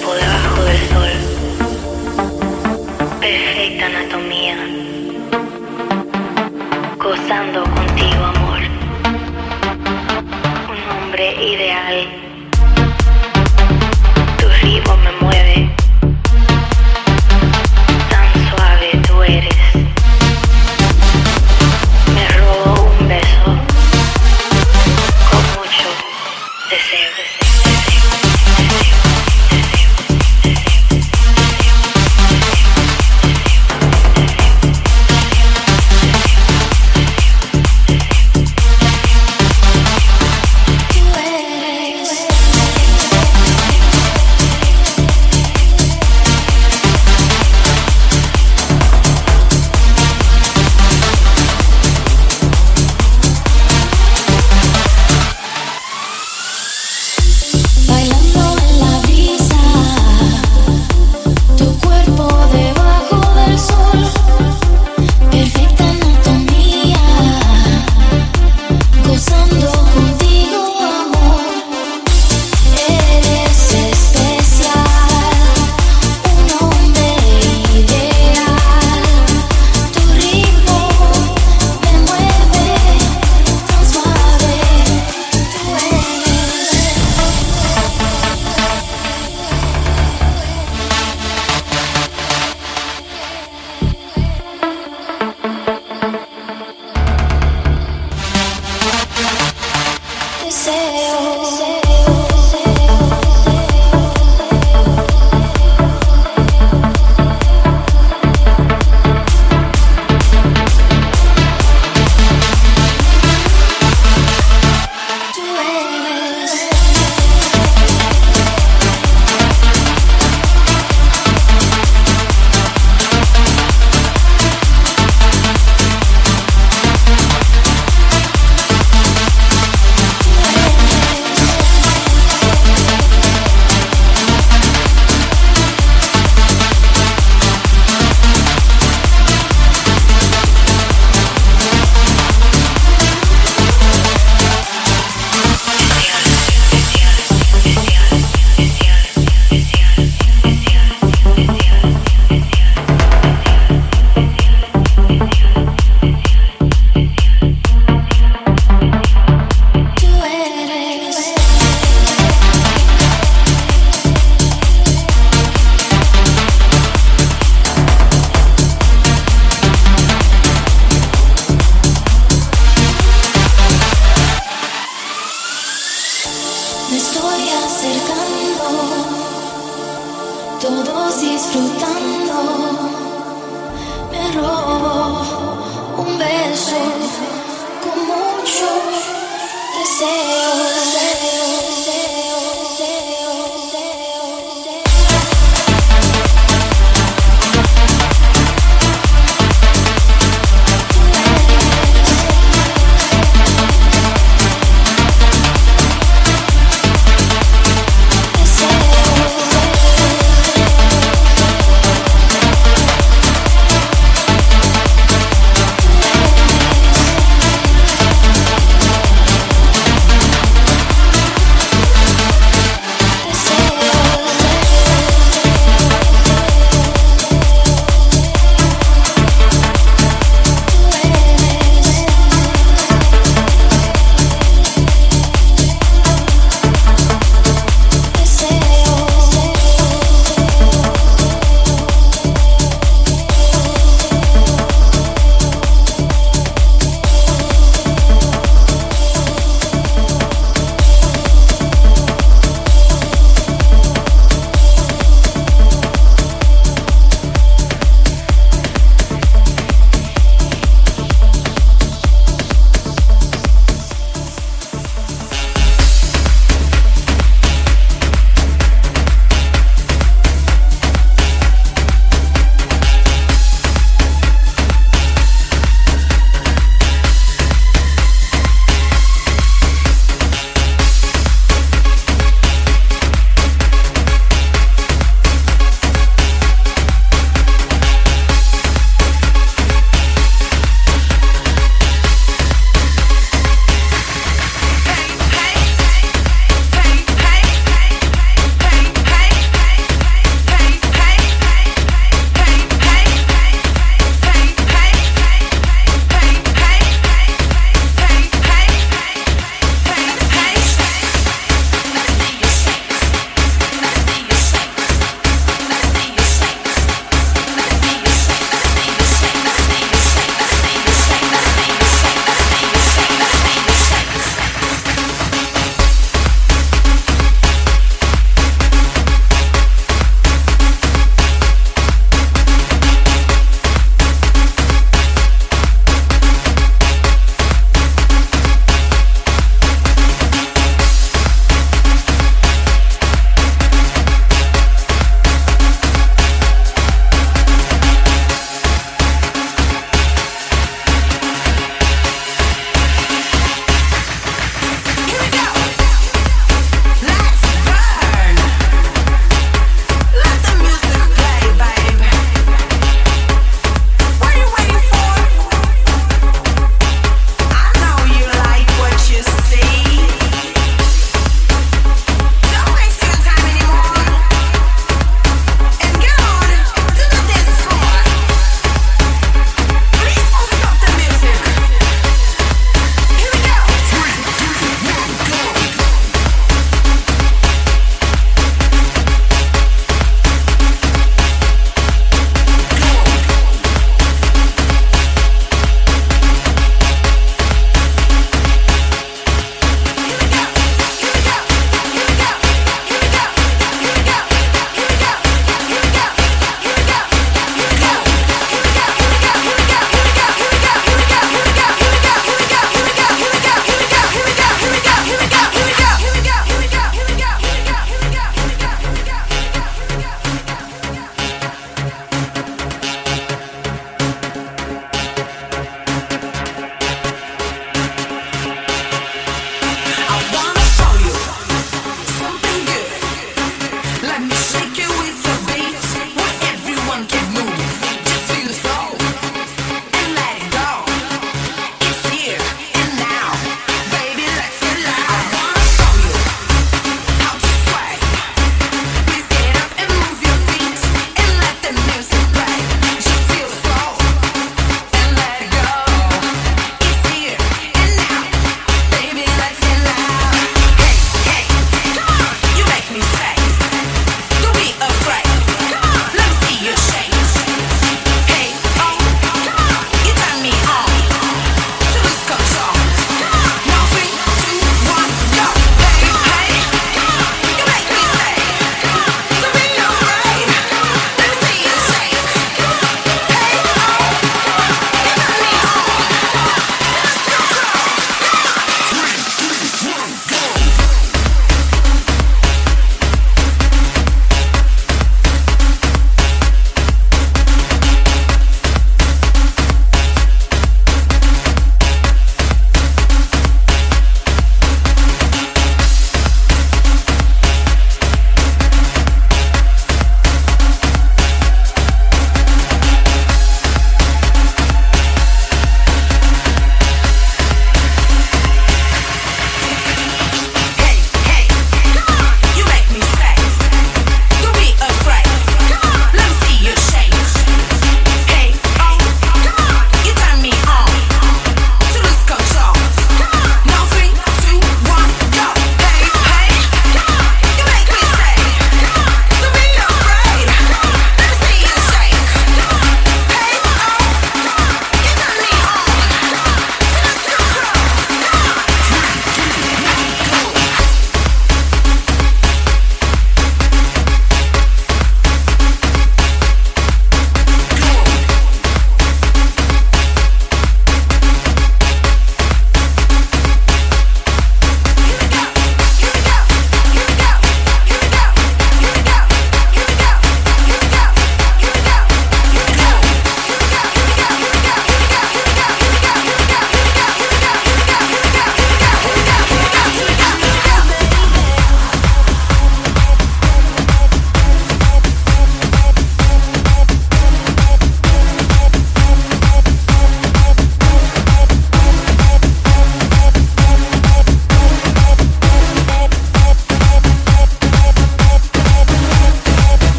puedo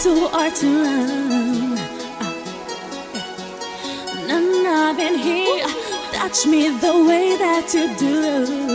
to hard to. None of it here touch me the way that you do.